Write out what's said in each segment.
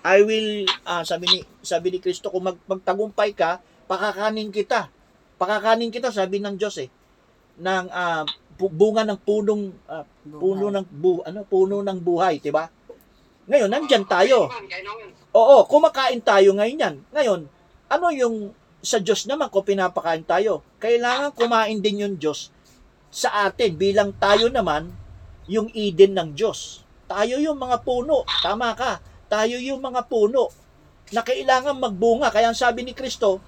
I will, ah, sabi ni, sabi ni Kristo, kung mag, magtagumpay ka, pakakanin kita. Pakakanin kita, sabi ng Diyos eh. Ng bu- bunga ng punong, ah, puno ng, bu, ano, puno ng buhay, di ba? Ngayon, nandyan tayo. Oo, kumakain tayo ngayon yan. Ngayon, ano yung sa Diyos naman kung pinapakain tayo? Kailangan kumain din yung Diyos sa atin bilang tayo naman yung Eden ng Diyos. Tayo yung mga puno. Tama ka. Tayo yung mga puno na kailangan magbunga. Kaya ang sabi ni Kristo,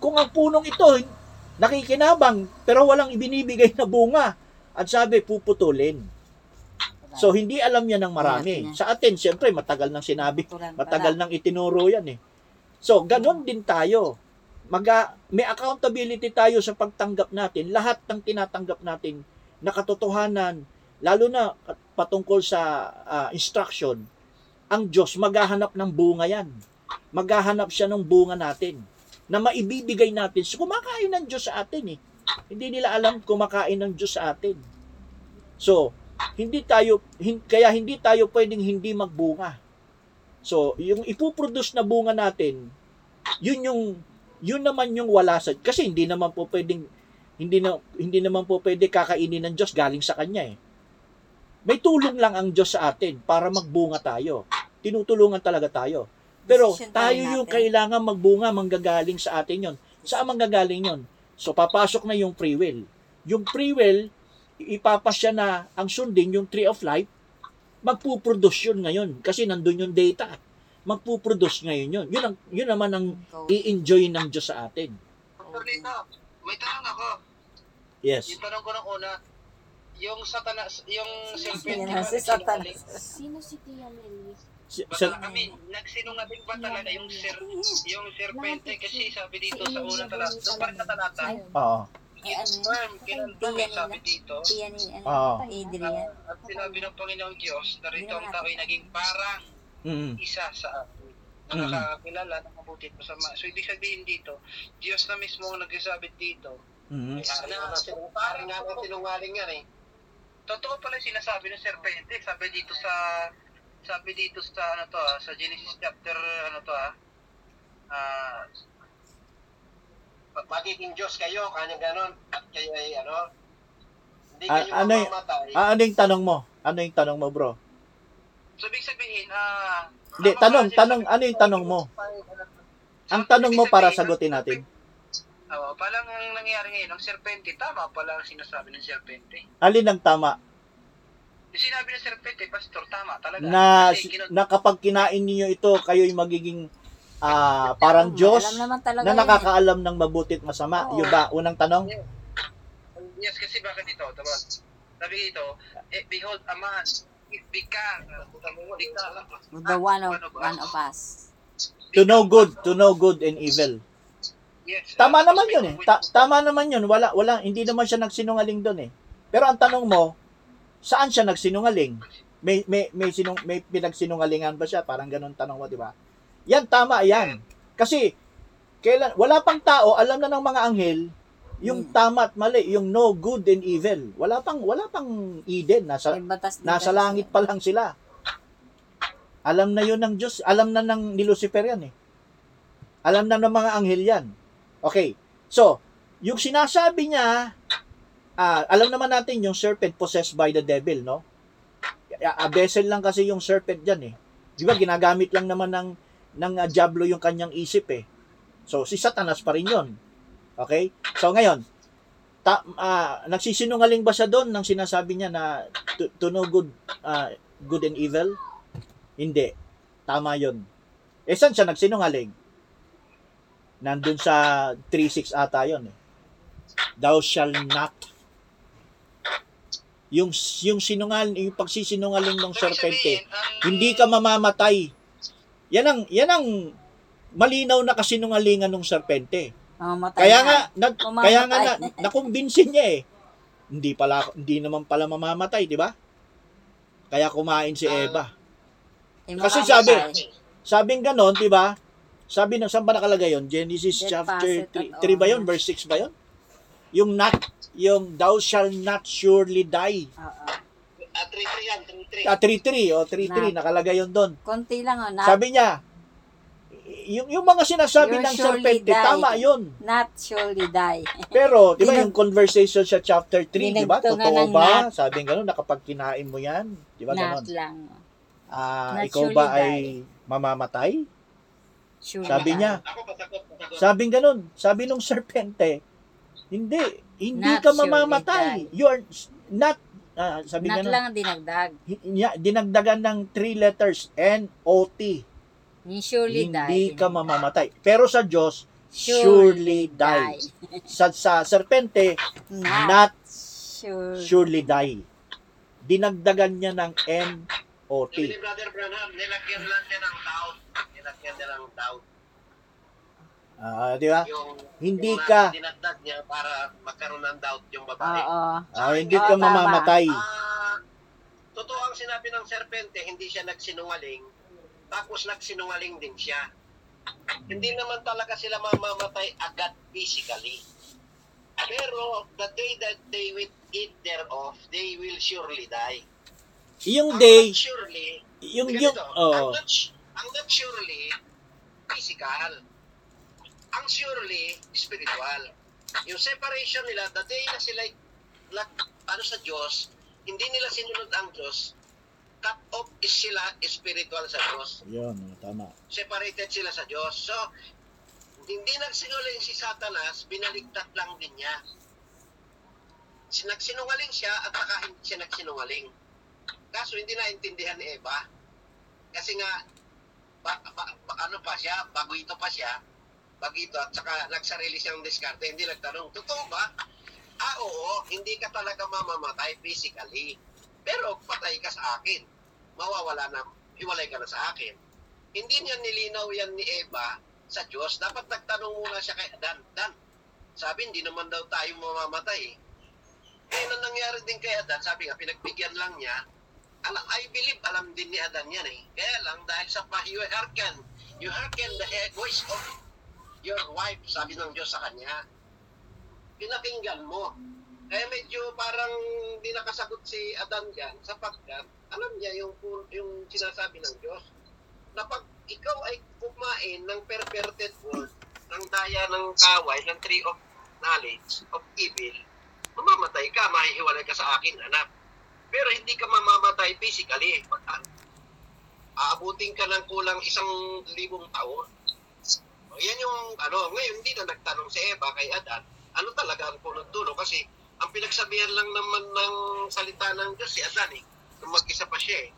kung ang punong ito nakikinabang pero walang ibinibigay na bunga, at sabi puputulin. So hindi alam niya ng marami. Sa atin, siyempre, matagal nang sinabi Matagal nang itinuro yan eh. So, ganun din tayo. Maga, may accountability tayo sa pagtanggap natin. Lahat ng tinatanggap natin na katotohanan, lalo na patungkol sa ah, instruction, ang Diyos maghahanap ng bunga yan. Maghahanap siya ng bunga natin na maibibigay natin. So, kumakain ng Diyos sa atin eh. Hindi nila alam kumakain ng Diyos sa atin. So, hindi tayo hin- kaya hindi tayo pwedeng hindi magbunga. So, yung ipuproduce na bunga natin, yun yung yun naman yung wala sa kasi hindi naman po pwedeng hindi na hindi naman po pwede kakainin ng Diyos galing sa kanya eh. May tulong lang ang Diyos sa atin para magbunga tayo. Tinutulungan talaga tayo. Pero Decision tayo yung natin. kailangan magbunga, manggagaling sa atin yon. Saan manggagaling yon? So papasok na yung free will. Yung free will, ipapasya na ang sundin, yung tree of life, magpuproduce yun ngayon. Kasi nandun yung data. Magpuproduce ngayon yun. Yun, ang, yun naman ang i-enjoy ng Diyos sa atin. Dr. Lito, may tanong ako. Yes. Yung tanong ko ng una, yung satanas, yung serpente Yan ba. Sino si Tia Meli? Si- Ba, sa- I mean, nagsinungaling ba talaga yung ser, yung serpente kasi sabi dito sa unang talata, doon pa rin sa talata, Oo. Ay, yun? firm, kinalbang Tiyan eh, sabi dito, Oo. Adrian. na- at sinabi ng Panginoong Diyos, narito ang tao ay naging parang Mm. isa sa atin. Na nakakakilala ng mabuti at masama. So, ibig sabihin dito, Diyos na mismo ang nagsasabi dito, Mm. na parang nga ng sinungaling yan eh. Totoo pala yung sinasabi ng serpente. Sabi dito sa sabi dito sa ano to ah, sa Genesis chapter ano to ah. Ah magiging Diyos kayo, kanya ganon, at kayo ay ano, hindi Ah, kayo ano y- mamamatay. Ah, ano yung tanong mo? Ano yung tanong mo, bro? so, ibig sabihin, ah, Hindi, ang tanong, mga tanong, ano yung tanong mo? Ang So, tanong mo para sagutin ang natin. Oo, parang ang nangyari ngayon, ang serpente, tama pala ang sinasabi ng serpente. Alin ang tama? Yung sinabi ng serpente, pastor, tama talaga. Na, Kasi kinag- na kapag kinain niyo ito, kayo'y magiging ah, parang Diyos Alam naman talaga na yun eh. nakakaalam ng mabuti at masama. Oo. Yun ba? Unang tanong? Yes, kasi bakit ito? Diba? Sabi dito, eh, behold, a man, it become, The one of, one of us. To know good, to know good and evil. Yes. Tama uh, naman yun eh. Ta- tama naman yun. Wala, wala, hindi naman siya nagsinungaling doon eh. Pero ang tanong mo, saan siya nagsinungaling? May, may, may, sinung, may pinagsinungalingan ba siya? Parang ganun tanong mo, di ba? Yan, tama, yan. Kasi, kailan, wala pang tao, alam na ng mga anghel, yung Hmm. tama at mali, yung no good and evil. Wala pang, wala pang Eden. Nasa, batas nasa langit pa lang sila. Alam na yun ng Diyos. Alam na ng ni Lucifer yan eh. Alam na ng mga anghel yan. Okay. So, yung sinasabi niya, ah, alam naman natin yung serpent possessed by the devil, no? A a vessel lang kasi yung serpent dyan eh. Di ba, ginagamit lang naman ng, ng ah, diablo yung kanyang isip eh. So, si Satanas pa rin yun. Okay? So, ngayon, ta, ah, nagsisinungaling ba siya doon nang sinasabi niya na to, to know good, ah, good and evil? Hindi. Tama yun. Eh, saan siya nagsinungaling? Nandun sa 3.6 ata yun eh. Thou shall not. Yung, yung sinungal, yung pagsisinungaling ng serpente, hindi ka mamamatay. Yan ang, yan ang malinaw na kasinungalingan ng serpente. Mamamatay Kaya na. nga, nag, Mamamatay. kaya nga na, nakumbinsin niya eh. Hindi pala, hindi naman pala mamamatay, di ba? Kaya kumain si Eva. Eh, kasi sabi, Sabing ganon, di ba? Sabi ng saan ba nakalagay yun? Genesis chapter at 3, all. 3 ba yun? Verse 6 ba yun? Yung not, yung thou shall not surely die. Oo. At 3-3 yan, 3-3. Ah, 3-3, o 3-3, Na- nakalagay yun doon. Konti lang oh. Not, Sabi niya, yung, yung mga sinasabi ng surely serpente, die. tama yun. not surely die. Pero, di ba Dinag- yung conversation sa chapter 3, di ba? Dinagtungan Totoo ng ba? nat. Sabi gano'n, nakapag kinain mo yan. Di ba not lang. Ah, Not ikaw surely ba die. ay mamamatay? Surely Sabi die. niya, Ako, pasagot, pasagot. Sabi gano'n, sabi nung serpente, hindi, hindi Not ka surely mamamatay. die. You are not, ah, sabi Not lang ang dinagdag. dinagdagan ng three letters, N-O-T. Yung surely die. Hindi ka dinagdag. mamamatay. Pero sa Diyos, surely die. Sa, sa serpente, Not, not sure. surely die. Dinagdagan niya ng N-O-T. Ni Brother Branham, nilagyan lang niya ng doubt. Nilagyan niya ng doubt. Ah, di ba? Yung, Hindi yung ka- dinagdag niya para magkaroon ng doubt yung babae. Oo. Ah, hindi Oo, ka tama. mamamatay. Ah, totoo ang sinabi ng serpente, hindi siya nagsinungaling. Tapos nagsinungaling din siya. Hindi naman talaga sila mamamatay agad physically. Pero the day that they will eat thereof, they will surely die. Yung Ang day, not surely, yung, ganito, yung, oh, ang, not, ang not surely, physical. Ang surely, spiritual. Yung separation nila, the day na sila lag, ano sa Diyos, hindi nila sinunod ang Diyos, cut off is sila spiritual sa Diyos. yun, tama. Separated sila sa Diyos. So, hindi nagsinungaling si Satanas, binaligtad lang din niya. Si- Nagsinungaling siya at saka hindi siya nagsinungaling. Kaso hindi naintindihan ni Eva. Kasi nga, ba, ba- ba- ano pa siya, baguito pa siya, bagito at saka nagsarili siyang diskarte, hindi nagtanong, totoo ba? Ah, oo, hindi ka talaga mamamatay physically. Pero patay ka sa akin. Mawawala na, hiwalay ka na sa akin. Hindi niya nilinaw yan ni Eva sa Diyos. Dapat nagtanong muna siya kay Adan. Dan, sabi, hindi naman daw tayo mamamatay. eh. Na nangyari din kay Adan, sabi nga, pinagbigyan lang niya. Alam, I believe, alam din ni Adan yan eh. Kaya lang, dahil sa pa, you hearken, you hearken the he- voice of your wife, sabi ng Diyos sa kanya. Pinakinggan mo. Kaya medyo parang hindi nakasagot si Adan dyan sapagkat alam niya yung, yung sinasabi ng Diyos na pag ikaw ay kumain ng perverted word, ng daya ng kaway, ng tree of knowledge of evil, mamamatay ka, mahihiwalay ka sa akin, anak. Pero hindi ka mamamatay physically. Aabutin ka ng kulang isang libong taon. Yan yung, ano, ngayon hindi na nagtanong si Eva kay Adan, ano talaga ang punot-dulo kasi ang pinagsabihan lang naman ng salita ng Diyos si Adan eh, nung mag-isa pa siya eh.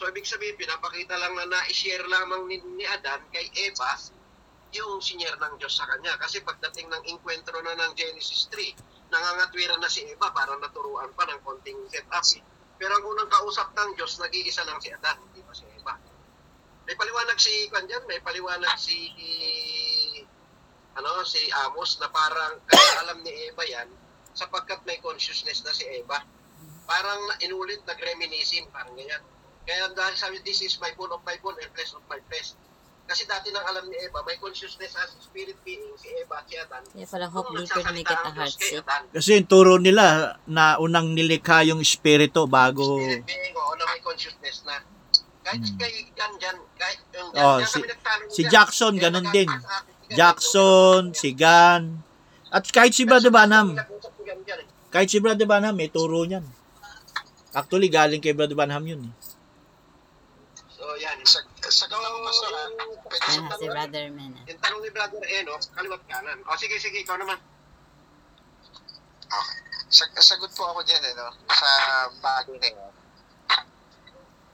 So, ibig sabihin, pinapakita lang na na-share lamang ni, ni Adan kay Eva yung sinyer ng Diyos sa kanya. Kasi pagdating ng inkwentro na ng Genesis 3, nangangatwiran na si Eva para naturuan pa ng konting set-up eh. Pero ang unang kausap ng Diyos, nag-iisa lang si Adan, hindi pa si Eva. May paliwanag si Kwan dyan, may paliwanag si ano si Amos na parang alam ni Eva yan sapagkat may consciousness na si Eva. Parang na- inulit, nag-reminiscing, parang ganyan. Kaya dahil sabi, this is my bone of my bone and flesh of my flesh. Kasi dati nang alam ni Eva, may consciousness as spirit being si Eva at si Adan. Kaya pala hope make it nagsasalita a heart kay sick. Adan, Kasi yung turo nila na unang nilikha yung espiritu bago... Spirit being, oo, na may consciousness na. Kahit Hmm. kay Jan Jan, kahit yung Oh, Jan, si- si. Jackson, Kaya ganun din. Jan, Jackson, si Gan, at kahit si Brother Banham. Eh. Kahit si Brother Banham, may turo niyan. Actually, galing kay Brother Banham yun eh. So, yan. Sa, sa ganung pastor, ah, pwede sa si tanong, Brother Mena. Yung tanong ni Brother Eno, kaliwat kanan. O, sige, sige, ikaw naman. okay. Sag, sagot po ako dyan, ano, sa bagay na yun.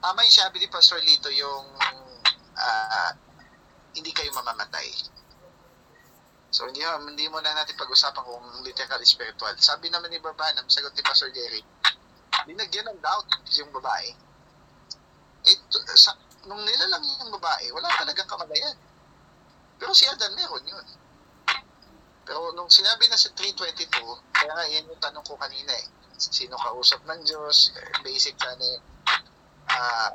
Tama yung sabi ni Pastor Lito, yung ah, hindi kayo mamamatay. So, hindi, hindi mo na natin pag-usapan kung literal spiritual. Sabi naman ni Babanam, sagot ni Pastor Jerry, binagyan ng doubt yung babae. Eh, t- sa, nung nilalang yung babae, wala talagang kamalayan. Pero si Adan meron yun. Pero nung sinabi na sa 322, kaya nga yan yung tanong ko kanina eh. Sino kausap ng Diyos? Eh, Basic sana yun. Ah,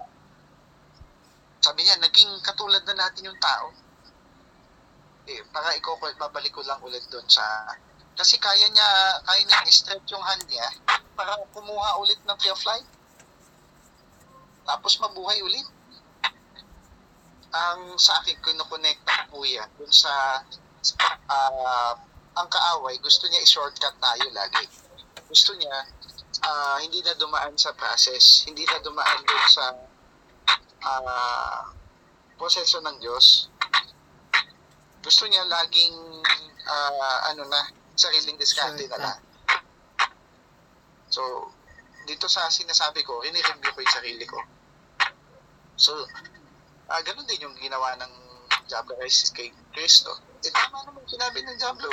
sabi niya, naging katulad na natin yung tao. Eh, para ikaw babalik ko lang ulit doon sa... Kasi kaya niya, kaya niya i-stretch yung hand niya para kumuha ulit ng free life. tapos mabuhay ulit. Ang sa akin, kinukonekta ko yan dun sa ah, ang kaaway, gusto niya i-shortcut tayo lagi. Gusto niya ah, hindi na dumaan sa process, hindi na dumaan dun sa ah, proseso ng Diyos. Gusto niya laging ah, ano na, sariling diskarte na lang. So, dito sa sinasabi ko, ini-review ko yung sarili ko. So, ah ganun din yung ginawa ng Diablo kay, kay Cristo. Eh, tama naman sinabi ng Diablo,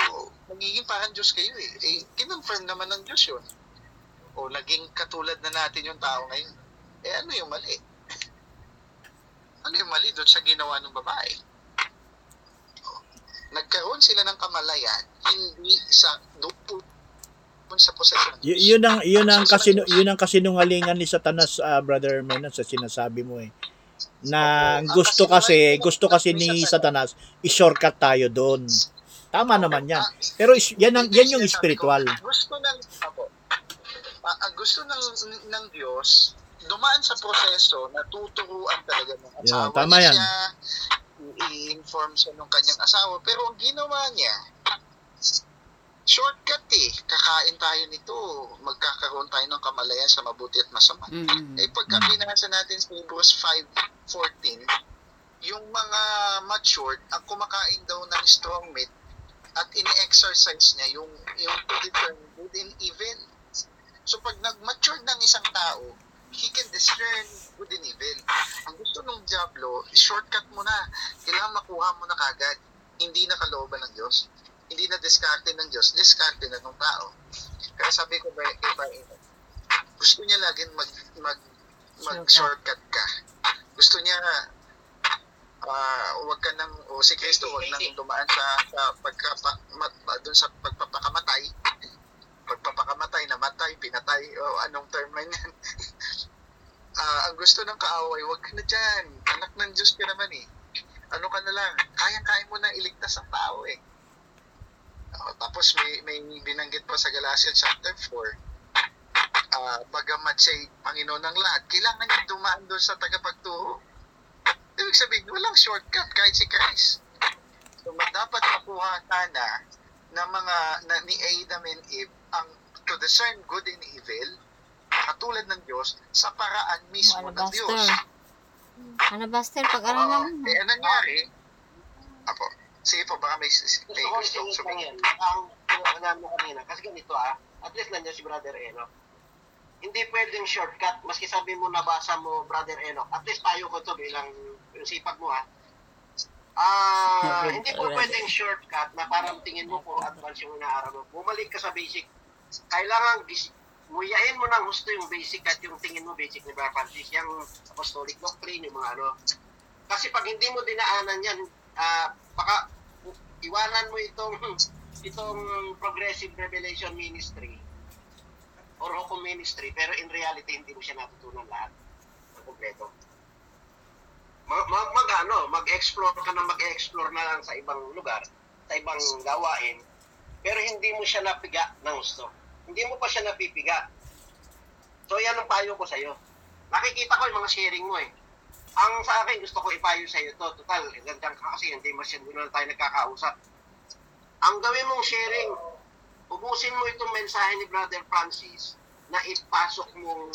magiging parang Diyos kayo eh. Eh, kinonfirm naman ng Diyos yun. O, naging katulad na natin yung tao ngayon. Eh, ano yung mali? ano yung mali doon sa ginawa ng babae? Nagkaroon sila ng kamalayan, hindi sa doon sa posesyon. Y- yun ang yun ang kasino yun ang kasinungalingan ni Satanas ah, brother Menon sa sinasabi mo eh na gusto kasi gusto kasi ni Satanas- i-shortcut tayo doon. Tama naman yan. Ah, Pero is, yan ang yan yung spiritual. Gusto ng ako. Ah, ah, gusto ng ng Diyos dumaan sa proseso na tuturuan talaga ng Yeah, asawa tama niya yan. i-inform siya ng kanyang asawa. Pero ang ginawa niya, shortcut eh. Kakain tayo nito. Magkakaroon tayo ng kamalayan sa mabuti at masama. Mm. Eh pagka binasa natin sa Hebrews 5.14, yung mga matured, ang kumakain daw ng strong meat at ini-exercise niya yung, yung to determine good and evil. So pag nag-mature ng isang tao, he can discern good and evil. Ang gusto ng Diablo, shortcut mo na. Kailangan makuha mo na kagad. Hindi na kalooban ng Diyos. Hindi na diskarte ng Diyos. Diskarte na ng tao. Kaya sabi ko ba, iba, gusto niya laging mag, mag, mag-shortcut ka. Gusto niya, ah wag ka nang, o si Kristo, wag nang dumaan sa, sa pagka, ma, ma- dun sa pagpapakamatay. Pagpapakamatay, namatay, pinatay, o anong term man yan. Ah, ang gusto ng kaaway, wag ka na dyan. Anak ng Diyos ka naman eh. Ano ka na lang, kayang-kaya mo na iligtas ang tao eh. Oh, tapos may, may binanggit pa sa Galatians chapter 4, ah bagamat siya'y Panginoon ng lahat, kailangan niya dumaan doon sa tagapagturo. Ibig sabihin, walang shortcut kahit si Christ. So, dapat makuha sana ng mga na, ni Adam and Eve ang to discern good and evil katulad ng Diyos sa paraan mismo ng Diyos. Alabaster. Pag-aralan mo. Eh, ano nangyari? Apo, sige po, baka may, may ko gusto lang sabihin. Ang sinabi mo kanina. Kasi ganito ah. At least nandiyan si Brother Enoch. Hindi pwedeng shortcut. Maski sabi mo nabasa mo Brother Enoch. At least tayo ko to bilang yung sipag mo ah. Ah, hindi po pwedeng shortcut na parang tingin mo puro advance yung inaaral mo. Bumalik ka sa basic. Kailangan nguyain mo ng gusto yung basic at yung tingin mo basic ni Brother Francis, yung apostolic doctrine, yung mga ano. Kasi pag hindi mo dinaanan yan, ah, baka iwanan mo itong itong progressive revelation ministry or Hokum ministry pero in reality hindi mo siya natutunan lahat ng kompleto. Mag, mag, mag ano, mag-explore ka na mag-explore na lang sa ibang lugar, sa ibang gawain, pero hindi mo siya napiga ng gusto. Hindi mo pa siya napipiga. So yan ang payo ko sa iyo. Nakikita ko yung mga sharing mo eh. Ang sa akin, gusto ko ipayo sa iyo to. Total, gandang ka kasi hindi masyado na tayo nagkakausap. Ang gawin mong sharing, ubusin mo itong mensahe ni Brother Francis na ipasok mong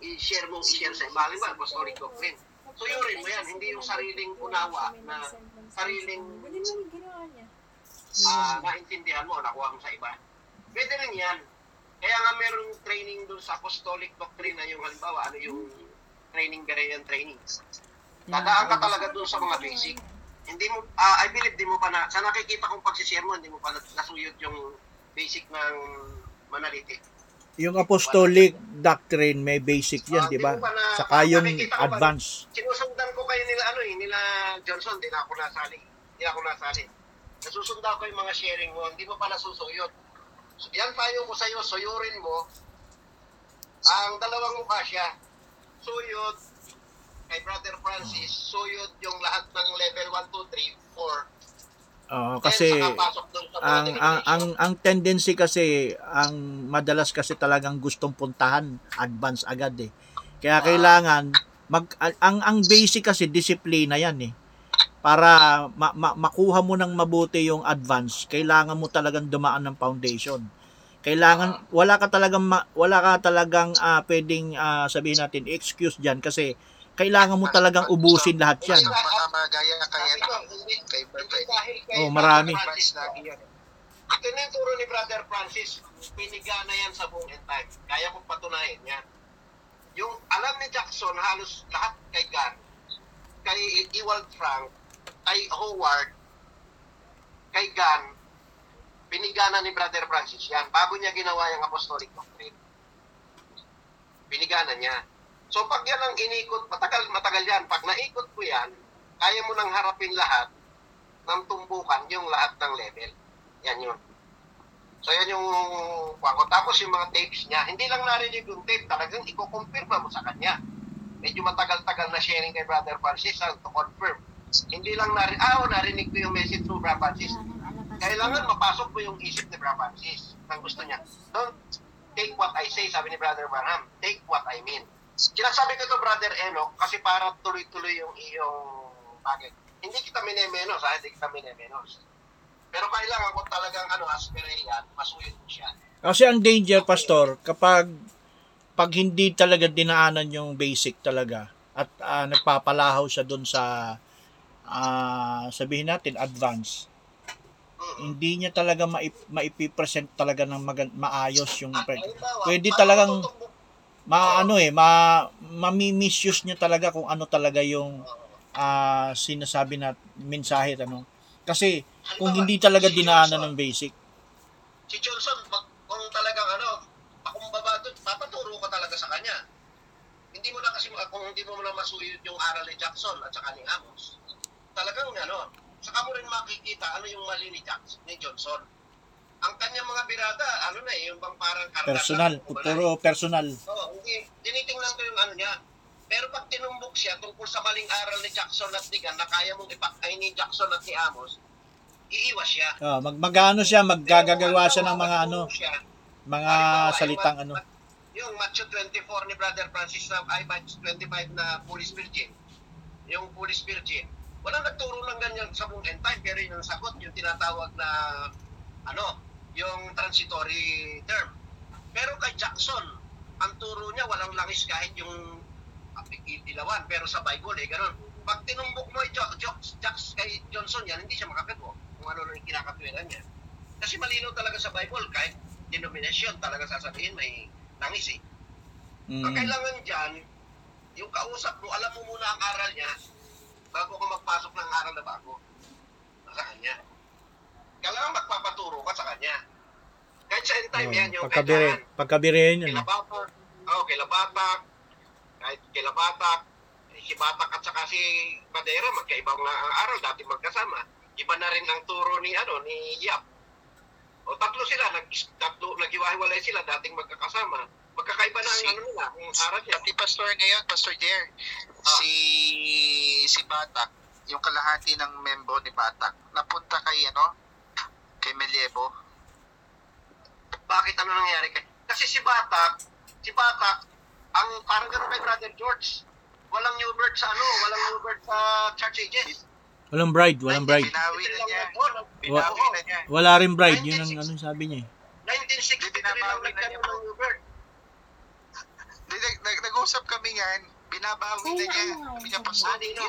i-share mong i-share sa iba. Halimbawa, apostolic doctrine. Suyurin mo yan, hindi yung sariling unawa na sariling ah naintindihan mo, nakuha mo sa iba. Pwede rin yan. Kaya nga meron training doon sa apostolic doctrine na yung halimbawa, ano yung training Berean training. Dadaan ka talaga doon sa mga basic. Hindi mo, ah, I believe, di mo pa na, sa nakikita kong pagsishare mo, hindi mo pa na- nasuyod yung basic ng manalitik. Yung apostolic doctrine may basic yan, Ah, di ba? Saka yung advance. Sinusundan ko kayo nila, ano eh, nila Johnson, di na ako nasali. Di na ako nasali. Nasusundan ko yung mga sharing mo, hindi mo pa nasusuyod. Yan payo ko sa'yo, suyurin mo ang dalawang mukha siya. Suyod kay Brother Francis, suyod yung lahat ng level 1, 2, 3, 4. Oo, kasi ang ang ang ang tendency kasi ang madalas kasi talagang gustong puntahan advance agad eh. Kaya Ah. kailangan mag ang ang basic kasi disiplina yan eh. Para ma, ma- makuha mo ng mabuti yung advance, kailangan mo talagang dumaan ng foundation. Kailangan wala ka talagang ma- wala ka talagang ah, pwedeng ah, sabihin natin excuse diyan kasi kailangan mo talagang ubusin lahat yan. Baka magaya kay, kay kay Oh, marami. Yan. Ito na yung turo ni Brother Francis. Pinigana yan sa buong time. Kaya kong patunayan yan. Yung alam ni Jackson, halos lahat kay Gunn, kay Ewald Frank, kay Howard, kay Gunn, pinigana ni Brother Francis yan bago niya ginawa yung apostolic doctrine. Pinigana niya. So pag yan ang inikot, matagal, matagal yan. Pag naikot ko yan, kaya mo nang harapin lahat ng tumbukan yung lahat ng level. Yan yun. So yan yung kuha ko. Tapos yung mga tapes niya, hindi lang narinig yung tape, talagang iko-confirm mo sa kanya. Medyo matagal-tagal na sharing kay Brother Francis ah, to confirm. Hindi lang narinig, ah, oh, narinig ko yung message to Brother Francis. Kailangan mapasok mo yung isip ni Brother Francis. Ang gusto niya. Don't take what I say, sabi ni Brother Branham. Take what I mean. Sinasabi ko to Brother Enoch kasi para tuloy-tuloy yung iyong bagay. Hindi kita minemenos, ha? Hindi kita minemenos. Pero kailangan ko talagang ano, aspirate masuyo ko siya. Kasi ang danger, pastor, kapag pag hindi talaga dinaanan yung basic talaga at ah, nagpapalahaw siya doon sa ah, sabihin natin advance, hindi niya talaga maip, maipipresent talaga ng magan- maayos yung pre- Halimbawa, Pwede talagang- maano eh, ma mami-misuse niya talaga kung ano talaga yung ah, sinasabi na mensahe ano. Kasi kung hindi talaga dinaanan ng basic, Si Johnson, pag, kung talagang ano, pakumbaba doon, papaturo ka talaga sa kanya. Hindi mo na kasi, kung hindi mo na masuyod yung aral ni Jackson at saka ni Amos, talagang ano, saka mo rin makikita ano yung mali ni Jackson, ni Johnson. Ang kanyang mga birada, ano na eh, yung bang parang personal, puro personal. Oo, hindi. Tinitingnan ko yung ano niya. Pero pag tinumbok siya tungkol sa maling aral ni Jackson at ni Gan na kaya mong ipak ay ni Jackson at ni Amos, iiwas siya. Ah, mag magano siya, maggagagawa Pero siya ng mga ano, siya, mga salitang ano. Yung Matthew 24 ni Brother Francis na ay Matthew 25 na Police Virgin. Yung Police Virgin. Walang nagturo ng ganyan sa buong end time, pero yung sagot, yung tinatawag na ano, yung transitory term. Pero kay Jackson, ang turo niya walang langis kahit yung ilawan, pero sa Bible eh, ganun. Pag tinumbok mo yung jo- jo- Jacks kay Johnson yan, hindi siya makakago kung ano lang yung kinakatwiran niya. Kasi malinaw talaga sa Bible, kahit denomination, talaga sasabihin may langis eh. Ang Mm. kailangan dyan, yung kausap mo, alam mo muna ang aral niya, bago ka magpasok ng aral na bago sa kanya. Kailangan magpapaturo ka sa kanya. Kahit sa end time yan, yung Oh, pagkabire, pagkabirehin yun. eh. Kilabatak, oh, kilabatak, kahit kilabatak, si Batak at saka si Madera, magkaibang na ang aral, dati magkasama. Iba na rin ang turo ni, ano, ni Yap. O tatlo sila, nag, tatlo, naghiwa-hiwalay sila, dating magkakasama. Magkakaiba na ang Si- ano nila, ang aral niya. Si Pastor ngayon, Pastor Jer, si si Batak, yung kalahati ng membro ni Batak, napunta kay ano, kay Meliebo. Bakit ano nangyari kay? Kasi si Batak, si Batak, ang parang gano'n kay Brother George. Walang new birth sa ano, walang new birth sa church ages. Walang bride, walang bride. Binawi na niya. Binawi na niya. Wala rin bride, yun ang ano sabi niya. eh. 1963 lang nagkaroon niya. ng new birth. Di- nag- nag- Nag-usap kami yan, binabawi na niya. Sabi niya, Pastor, Ah, di hindi na,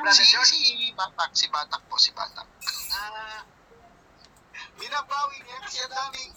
na. Si, si Batak, si Batak po, si Batak. Ah, Binabawi niya. Kasi ang daming,